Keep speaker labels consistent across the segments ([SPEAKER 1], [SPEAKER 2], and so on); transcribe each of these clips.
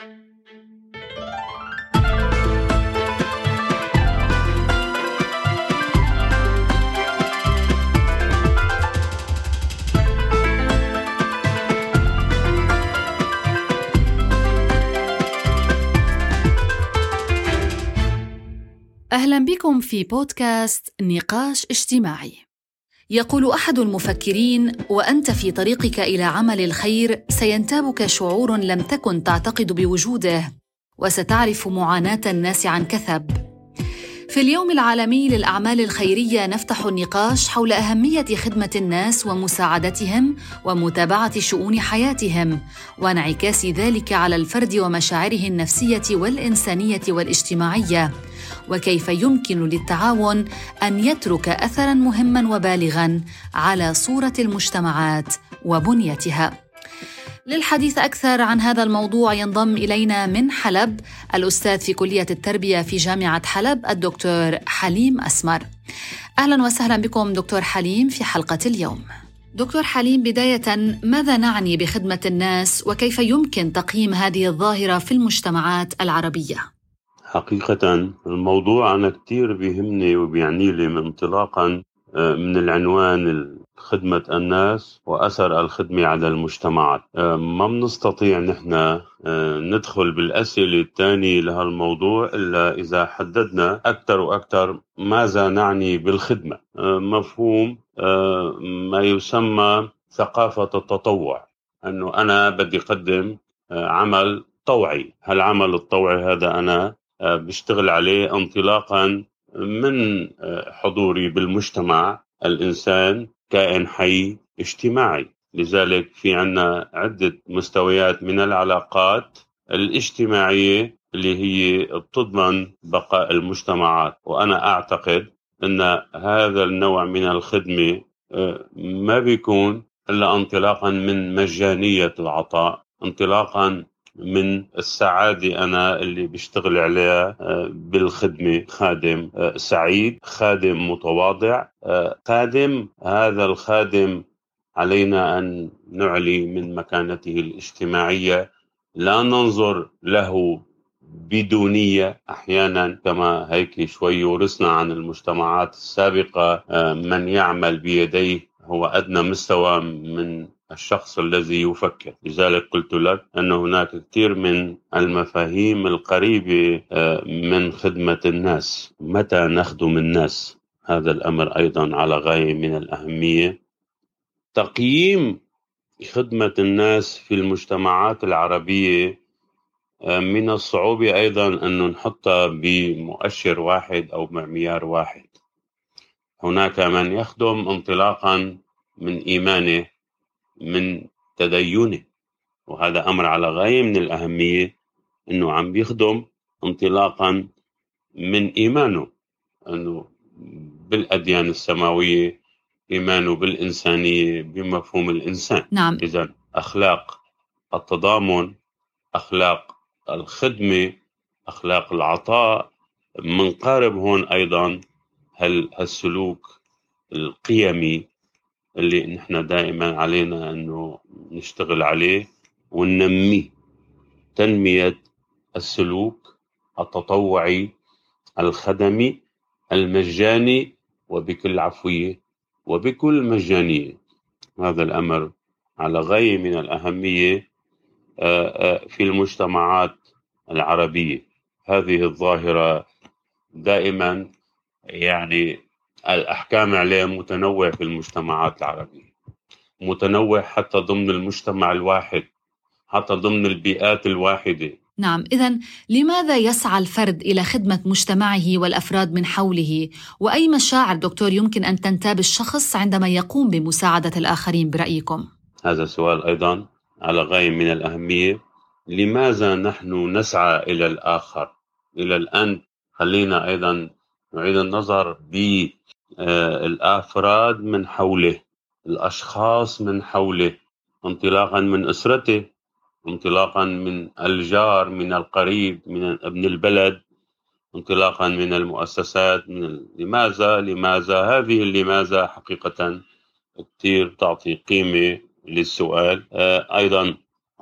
[SPEAKER 1] أهلا بكم في بودكاست نقاش اجتماعي. يقول أحد المفكرين: وأنت في طريقك إلى عمل الخير سينتابك شعور لم تكن تعتقد بوجوده، وستعرف معاناة الناس عن كثب. في اليوم العالمي للأعمال الخيرية نفتح النقاش حول أهمية خدمة الناس ومساعدتهم ومتابعة شؤون حياتهم وانعكاس ذلك على الفرد ومشاعره النفسية والإنسانية والاجتماعية. وكيف يمكن للتعاون أن يترك اثرا مهما وبالغا على صورة المجتمعات وبنيتها؟ للحديث أكثر عن هذا الموضوع ينضم إلينا من حلب الأستاذ في كلية التربية في جامعة حلب الدكتور حليم أسمر. أهلا وسهلا بكم دكتور حليم في حلقة اليوم. دكتور حليم بداية ماذا نعني بخدمة الناس وكيف يمكن تقييم هذه الظاهرة في المجتمعات العربية؟
[SPEAKER 2] حقيقة الموضوع أنا كتير بيهمني وبيعني لي انطلاقا آه، من العنوان خدمة الناس وأثر الخدمة على المجتمعات. آه، ما بنستطيع نحن آه، ندخل بالأسئلة الثانية لهالموضوع إلا إذا حددنا أكثر وأكثر ماذا نعني بالخدمة. مفهوم ما يسمى ثقافة التطوع. أنه أنا بدي أقدم عمل طوعي. هالعمل الطوعي هذا أنا آه، بشتغل عليه انطلاقا من آه، حضوري بالمجتمع الإنسان كائن حي اجتماعي. لذلك في عنا عدة مستويات من العلاقات الاجتماعية اللي هي بتضمن بقاء المجتمعات. وأنا أعتقد أن هذا النوع من الخدمة آه، ما بيكون إلا انطلاقا من مجانية العطاء انطلاقا من السعادة أنا اللي بشتغل عليها آه، بالخدمة خادم آه، سعيد خادم متواضع. آه، خادم هذا الخادم علينا أن نعلي من مكانته الاجتماعية. لا ننظر له بدونية أحيانا كما هيك شوي ورثنا عن المجتمعات السابقة من يعمل بيديه هو أدنى مستوى من الشخص الذي يفكر. لذلك قلت لك أن هناك كثير من المفاهيم القريبة آه، من خدمة الناس. متى نخدم الناس؟ هذا الأمر أيضا على غاية من الأهمية. تقييم خدمة الناس في المجتمعات العربية آه، من الصعوبة أيضا أن نحطها بمؤشر واحد أو معيار واحد. هناك من يخدم انطلاقا من إيمانه من تدينه. وهذا أمر على غاية من الأهمية أنه عم بيخدم انطلاقا من إيمانه أنه بالأديان السماوية إيمانه بالإنسانية بمفهوم الإنسان.
[SPEAKER 1] نعم.
[SPEAKER 2] إذا أخلاق التضامن أخلاق الخدمة أخلاق العطاء منقارب هون أيضا هل السلوك القيمي اللي نحن دائما علينا إنه نشتغل عليه وننميه تنمية السلوك التطوعي الخدمي المجاني وبكل عفوية وبكل مجانية. هذا الأمر على غاية من الأهمية آه، آه، في المجتمعات العربية. هذه الظاهرة دائما يعني الأحكام عليه متنوع في المجتمعات العربية متنوع حتى ضمن المجتمع الواحد حتى ضمن البيئات الواحدة.
[SPEAKER 1] نعم إذا لماذا يسعى الفرد إلى خدمة مجتمعه والأفراد من حوله؟ وأي مشاعر دكتور يمكن أن تنتاب الشخص عندما يقوم بمساعدة الآخرين برأيكم؟
[SPEAKER 2] هذا سؤال أيضا على غاية من الأهمية. لماذا نحن نسعى إلى الآخر؟ إلى الآن خلينا أيضا نعيد النظر بالافراد من حوله الأشخاص من حوله انطلاقا من أسرته انطلاقا من الجار من القريب من ابن البلد انطلاقا من المؤسسات من لماذا؟ لماذا؟ هذه لماذا حقيقة كثير تعطي قيمة للسؤال. آه، أيضا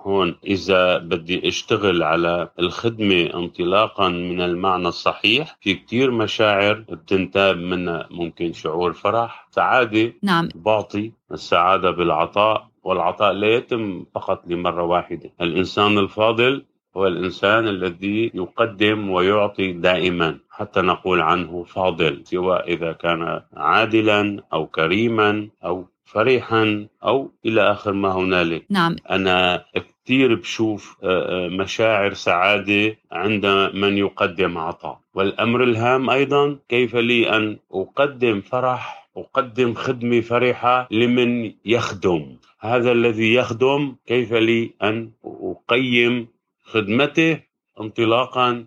[SPEAKER 2] هون إذا بدي أشتغل على الخدمة انطلاقا من المعنى الصحيح في كتير مشاعر بتنتاب منها ممكن شعور فرح سعادة
[SPEAKER 1] نعم.
[SPEAKER 2] بعطي السعادة بالعطاء والعطاء لا يتم فقط لمرة واحدة. الإنسان الفاضل هو الإنسان الذي يقدم ويعطي دائما حتى نقول عنه فاضل سواء إذا كان عادلا أو كريما أو فرحا أو إلى آخر ما هنالك.
[SPEAKER 1] نعم.
[SPEAKER 2] أنا كثير بشوف آه، آه، مشاعر سعادة عند من يقدم عطاء. والأمر الهام أيضا كيف لي أن أقدم فرح أقدم خدمة فرحة لمن يخدم. هذا الذي يخدم كيف لي أن أقيم خدمته انطلاقا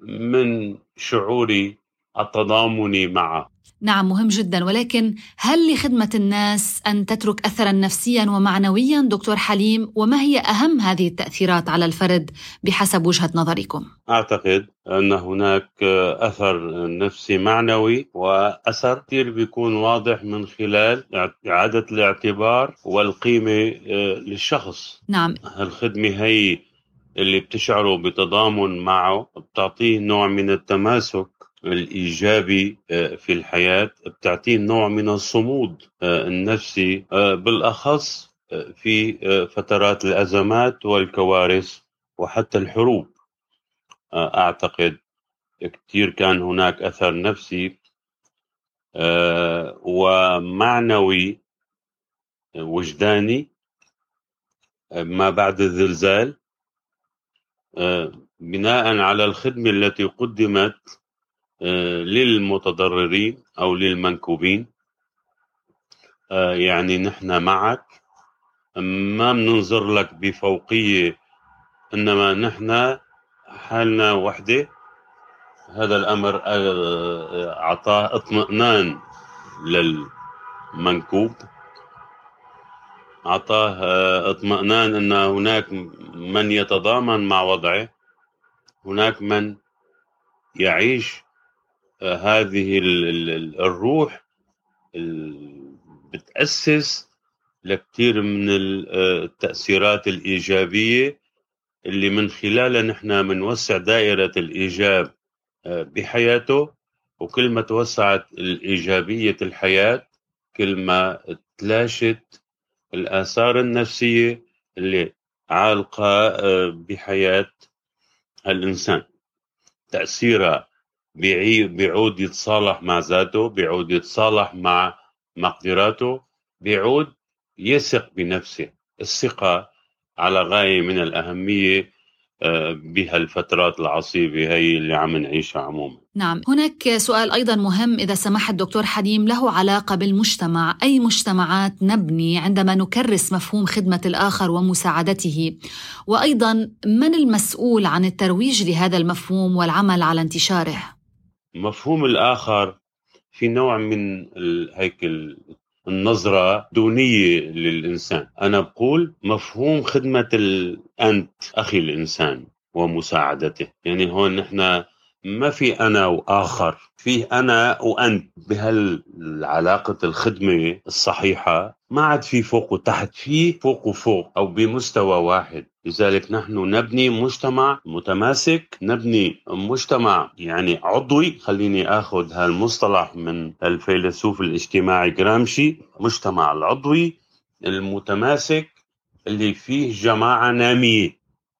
[SPEAKER 2] من شعوري التضامني معه.
[SPEAKER 1] نعم مهم جدا. ولكن هل لخدمة الناس أن تترك أثرا نفسيا ومعنويا دكتور حليم؟ وما هي أهم هذه التأثيرات على الفرد بحسب وجهة نظركم؟
[SPEAKER 2] أعتقد أن هناك أثر نفسي معنوي وأثر كثير بيكون واضح من خلال إعادة الاعتبار والقيمة آه، للشخص.
[SPEAKER 1] نعم.
[SPEAKER 2] الخدمة هي اللي بتشعروا بتضامن معه بتعطيه نوع من التماسك الإيجابي آه، في الحياة بتعطيه نوع من الصمود آه، النفسي آه، بالأخص في فترات الأزمات والكوارث وحتى الحروب. أعتقد كثير كان هناك أثر نفسي ومعنوي وجداني ما بعد الزلزال. بناء على الخدمة التي قدمت للمتضررين أو للمنكوبين. آه، يعني نحن معك. ما بننظر لك بفوقية إنما نحن حالنا وحدة. هذا الأمر آه، أعطاه اطمئنان للمنكوب. أعطاه اطمئنان أن هناك من يتضامن مع وضعه. هناك من يعيش هذه الروح بتأسس لكثير من التأثيرات الإيجابية اللي من خلالها نحن بنوسع دائرة الإيجاب آه، بحياته. وكل ما توسعت الإيجابية الحياة كل ما تلاشت الآثار النفسية اللي عالقة آه، بحياة الإنسان. تأثيرها بيعود يتصالح مع ذاته بيعود يتصالح مع مقدراته بيعود يثق بنفسه. الثقة على غاية من الأهمية آه، بهالفترات العصيبة هي اللي عم نعيشها عموما.
[SPEAKER 1] نعم. هناك سؤال أيضا مهم إذا سمح الدكتور حليم له علاقة بالمجتمع. أي مجتمعات نبني عندما نكرس مفهوم خدمة الآخر ومساعدته؟ وأيضا من المسؤول عن الترويج لهذا المفهوم والعمل على انتشاره؟
[SPEAKER 2] مفهوم الآخر في نوع من هيك النظرة دونية للإنسان. أنا بقول مفهوم خدمة الأنت أخي الإنسان ومساعدته. يعني هون نحن ما في أنا وآخر في أنا وأنت. بهالعلاقة الخدمة الصحيحة ما عاد في فوق وتحت في فوق وفوق أو بمستوى واحد. لذلك نحن نبني مجتمع متماسك نبني مجتمع يعني عضوي. خليني آخذ هالمصطلح من الفيلسوف الاجتماعي جرامشي مجتمع العضوي المتماسك اللي فيه جماعة نامية.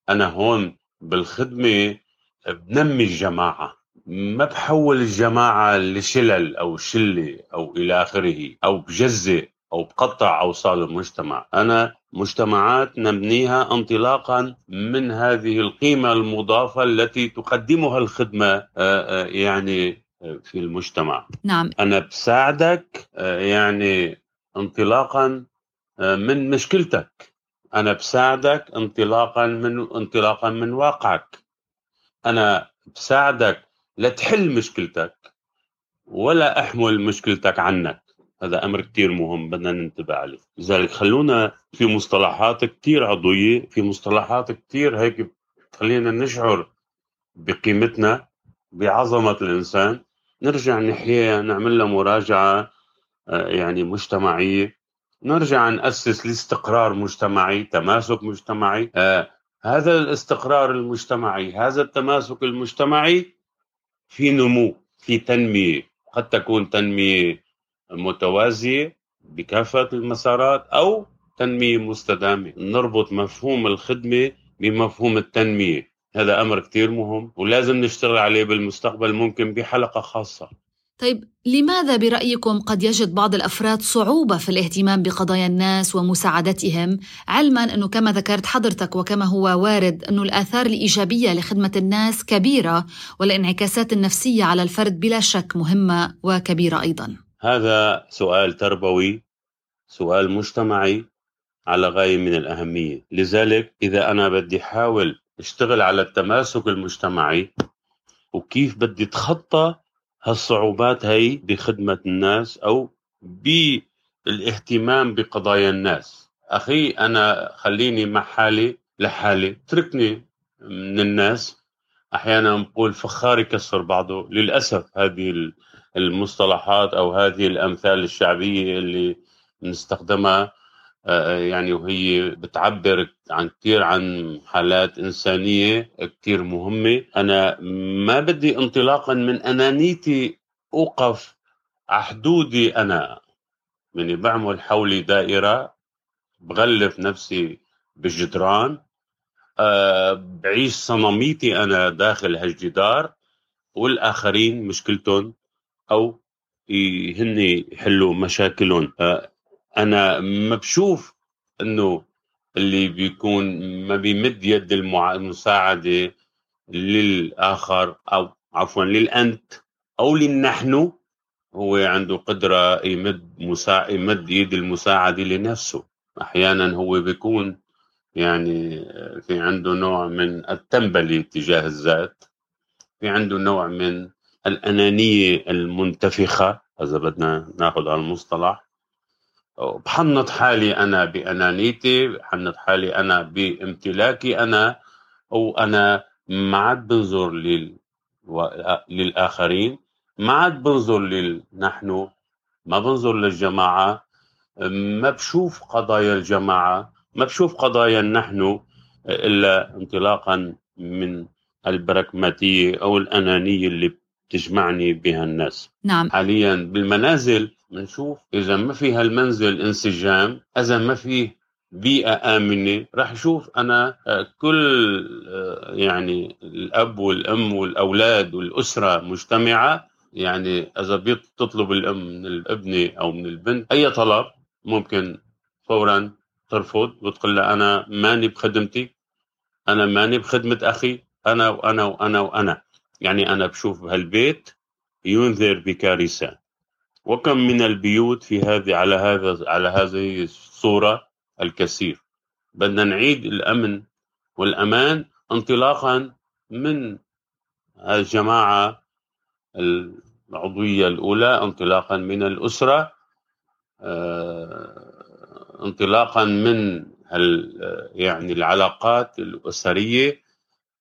[SPEAKER 2] أنا هون بالخدمة بنمي الجماعة ما بحول الجماعة لشلل أو شلة أو إلى آخره أو بجزء أو بقطع أوصال المجتمع. أنا مجتمعات نبنيها انطلاقا من هذه القيمة المضافة التي تقدمها الخدمة آه، آه، يعني آه، في المجتمع.
[SPEAKER 1] نعم.
[SPEAKER 2] أنا بساعدك يعني انطلاقا من مشكلتك. أنا بساعدك انطلاقا من انطلاقا من واقعك. أنا بساعدك لتحل مشكلتك ولا أحمل مشكلتك عنك. هذا أمر كثير مهم بدنا ننتبه عليه. لذلك خلونا في مصطلحات كثير عضوية في مصطلحات كثير هيك خلينا نشعر بقيمتنا بعظمة الإنسان. نرجع نحييها نعمل لها مراجعة آه، يعني مجتمعية. نرجع نأسس لاستقرار مجتمعي تماسك مجتمعي. آه هذا الاستقرار المجتمعي هذا التماسك المجتمعي في نمو في تنمية. قد تكون تنمية متوازية بكافة المسارات أو تنمية مستدامة. نربط مفهوم الخدمة بمفهوم التنمية. هذا أمر كتير مهم ولازم نشتغل عليه بالمستقبل ممكن بحلقة خاصة.
[SPEAKER 1] طيب لماذا برأيكم قد يجد بعض الأفراد صعوبة في الاهتمام بقضايا الناس ومساعدتهم؟ علما أنه كما ذكرت حضرتك وكما هو وارد أنه الآثار الإيجابية لخدمة الناس كبيرة والانعكاسات النفسية على الفرد بلا شك مهمة وكبيرة أيضا.
[SPEAKER 2] هذا سؤال تربوي سؤال مجتمعي على غاية من الأهمية. لذلك إذا أنا بدي حاول أشتغل على التماسك المجتمعي وكيف بدي أتخطى هالصعوبات هي بخدمة الناس أو بالاهتمام بقضايا الناس. أخي أنا خليني مع حالي لحالي. اتركني من الناس. أحيانا نقول فخار يكسر بعضه. للأسف هذه المصطلحات أو هذه الأمثال الشعبية اللي بنستخدمها آه، يعني وهي بتعبر عن كثير عن حالات إنسانية كثير مهمة. أنا ما بدي انطلاقا من أنانيتي أوقف على حدودي أنا. يعني بعمل حولي دائرة بغلف نفسي بالجدران أه بعيش صنميتي أنا داخل هالجدار والآخرين مشكلتهم أو هن يحلوا مشاكلهم. أنا ما بشوف إنه اللي بيكون ما بيمد يد المساعدة للآخر أو عفوا للأنت أو للنحن هو عنده قدرة يمد مسا... يمد يد المساعدة لنفسه. أحيانا هو بيكون يعني في عنده نوع من التنبلي تجاه الذات في عنده نوع من الأنانية المنتفخة إذا بدنا نأخذ هالمصطلح. بحنط حالي أنا بأنانيتي بحنط حالي أنا بامتلاكي أنا وأنا ما عاد بنظر لل... للآخرين. ما عاد بنظر لل... نحن. ما بنظر للجماعة. ما بشوف قضايا الجماعة. ما بشوف قضايا نحن إلا انطلاقا من البراكماتيه أو الأنانية اللي بتجمعني بها الناس.
[SPEAKER 1] نعم.
[SPEAKER 2] حاليا بالمنازل بنشوف إذا ما في هالمنزل انسجام إذا ما في بيئة آمنة راح أشوف أنا آه، كل آه، يعني الأب والأم والأولاد والأسرة مجتمعة. يعني إذا بتطلب الأم من الابنة أو من البنت أي طلب ممكن فورا ترفض وتقول لها أنا ماني بخدمتي أنا ماني بخدمة أخي أنا وأنا وأنا وأنا. يعني أنا بشوف بهالبيت ينذر بكارثة. وكم من البيوت في هذه على هذا على هذه الصورة الكثير. بدنا نعيد الأمن والأمان انطلاقا من الجماعة العضوية الأولى انطلاقا من الأسرة آه، انطلاقا من يعني العلاقات الأسرية.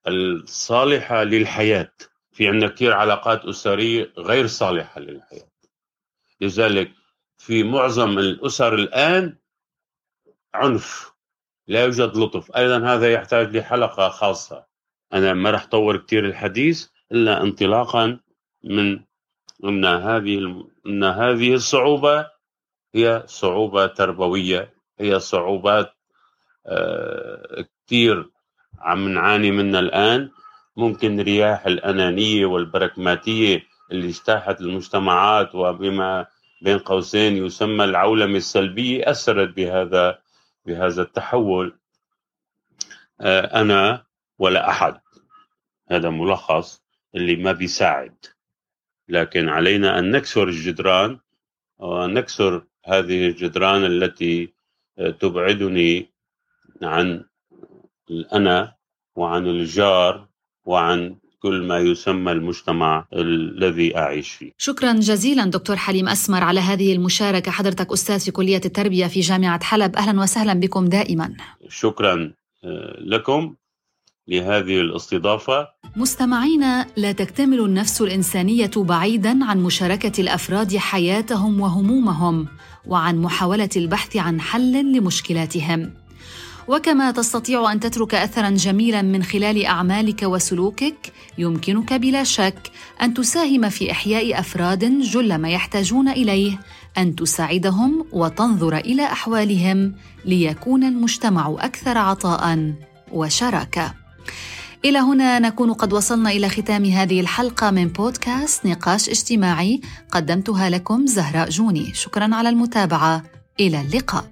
[SPEAKER 2] الصالحة للحياة. في عندنا كثير علاقات أسرية غير صالحة للحياة. لذلك في معظم الأسر الآن عنف لا يوجد لطف. أيضا هذا يحتاج لحلقة خاصة. أنا ما رح طور كثير الحديث إلا انطلاقا من أن هذه أن هذه الصعوبة هي صعوبة تربوية هي صعوبات آه، كثير عم نعاني منها الآن. ممكن رياح الأنانية والبراكماتية اللي اجتاحت المجتمعات وبما بين قوسين يسمى العولمة السلبية أثرت بهذا بهذا التحول. آه، أنا ولا أحد. هذا ملخص اللي ما بيساعد. لكن علينا أن نكسر الجدران ونكسر هذه الجدران التي آه، تبعدني عن الأنا وعن الجار وعن كل ما يسمى المجتمع الذي أعيش فيه.
[SPEAKER 1] شكرا جزيلا دكتور حليم أسمر على هذه المشاركة. حضرتك أستاذ في كلية التربية في جامعة حلب. أهلا وسهلا بكم دائما.
[SPEAKER 2] شكرا آه، لكم لهذه الاستضافة.
[SPEAKER 1] مستمعينا لا تكتمل النفس الإنسانية بعيداً عن مشاركة الأفراد حياتهم وهمومهم وعن محاولة البحث عن حل لمشكلاتهم. وكما تستطيع أن تترك اثرا جميلا من خلال أعمالك وسلوكك يمكنك بلا شك أن تساهم في إحياء أفراد جل ما يحتاجون إليه أن تساعدهم وتنظر إلى أحوالهم ليكون المجتمع أكثر عطاء وشراكة. إلى هنا نكون قد وصلنا إلى ختام هذه الحلقة من بودكاست نقاش اجتماعي. قدمتها لكم زهراء جوني. شكرا على المتابعة. إلى اللقاء.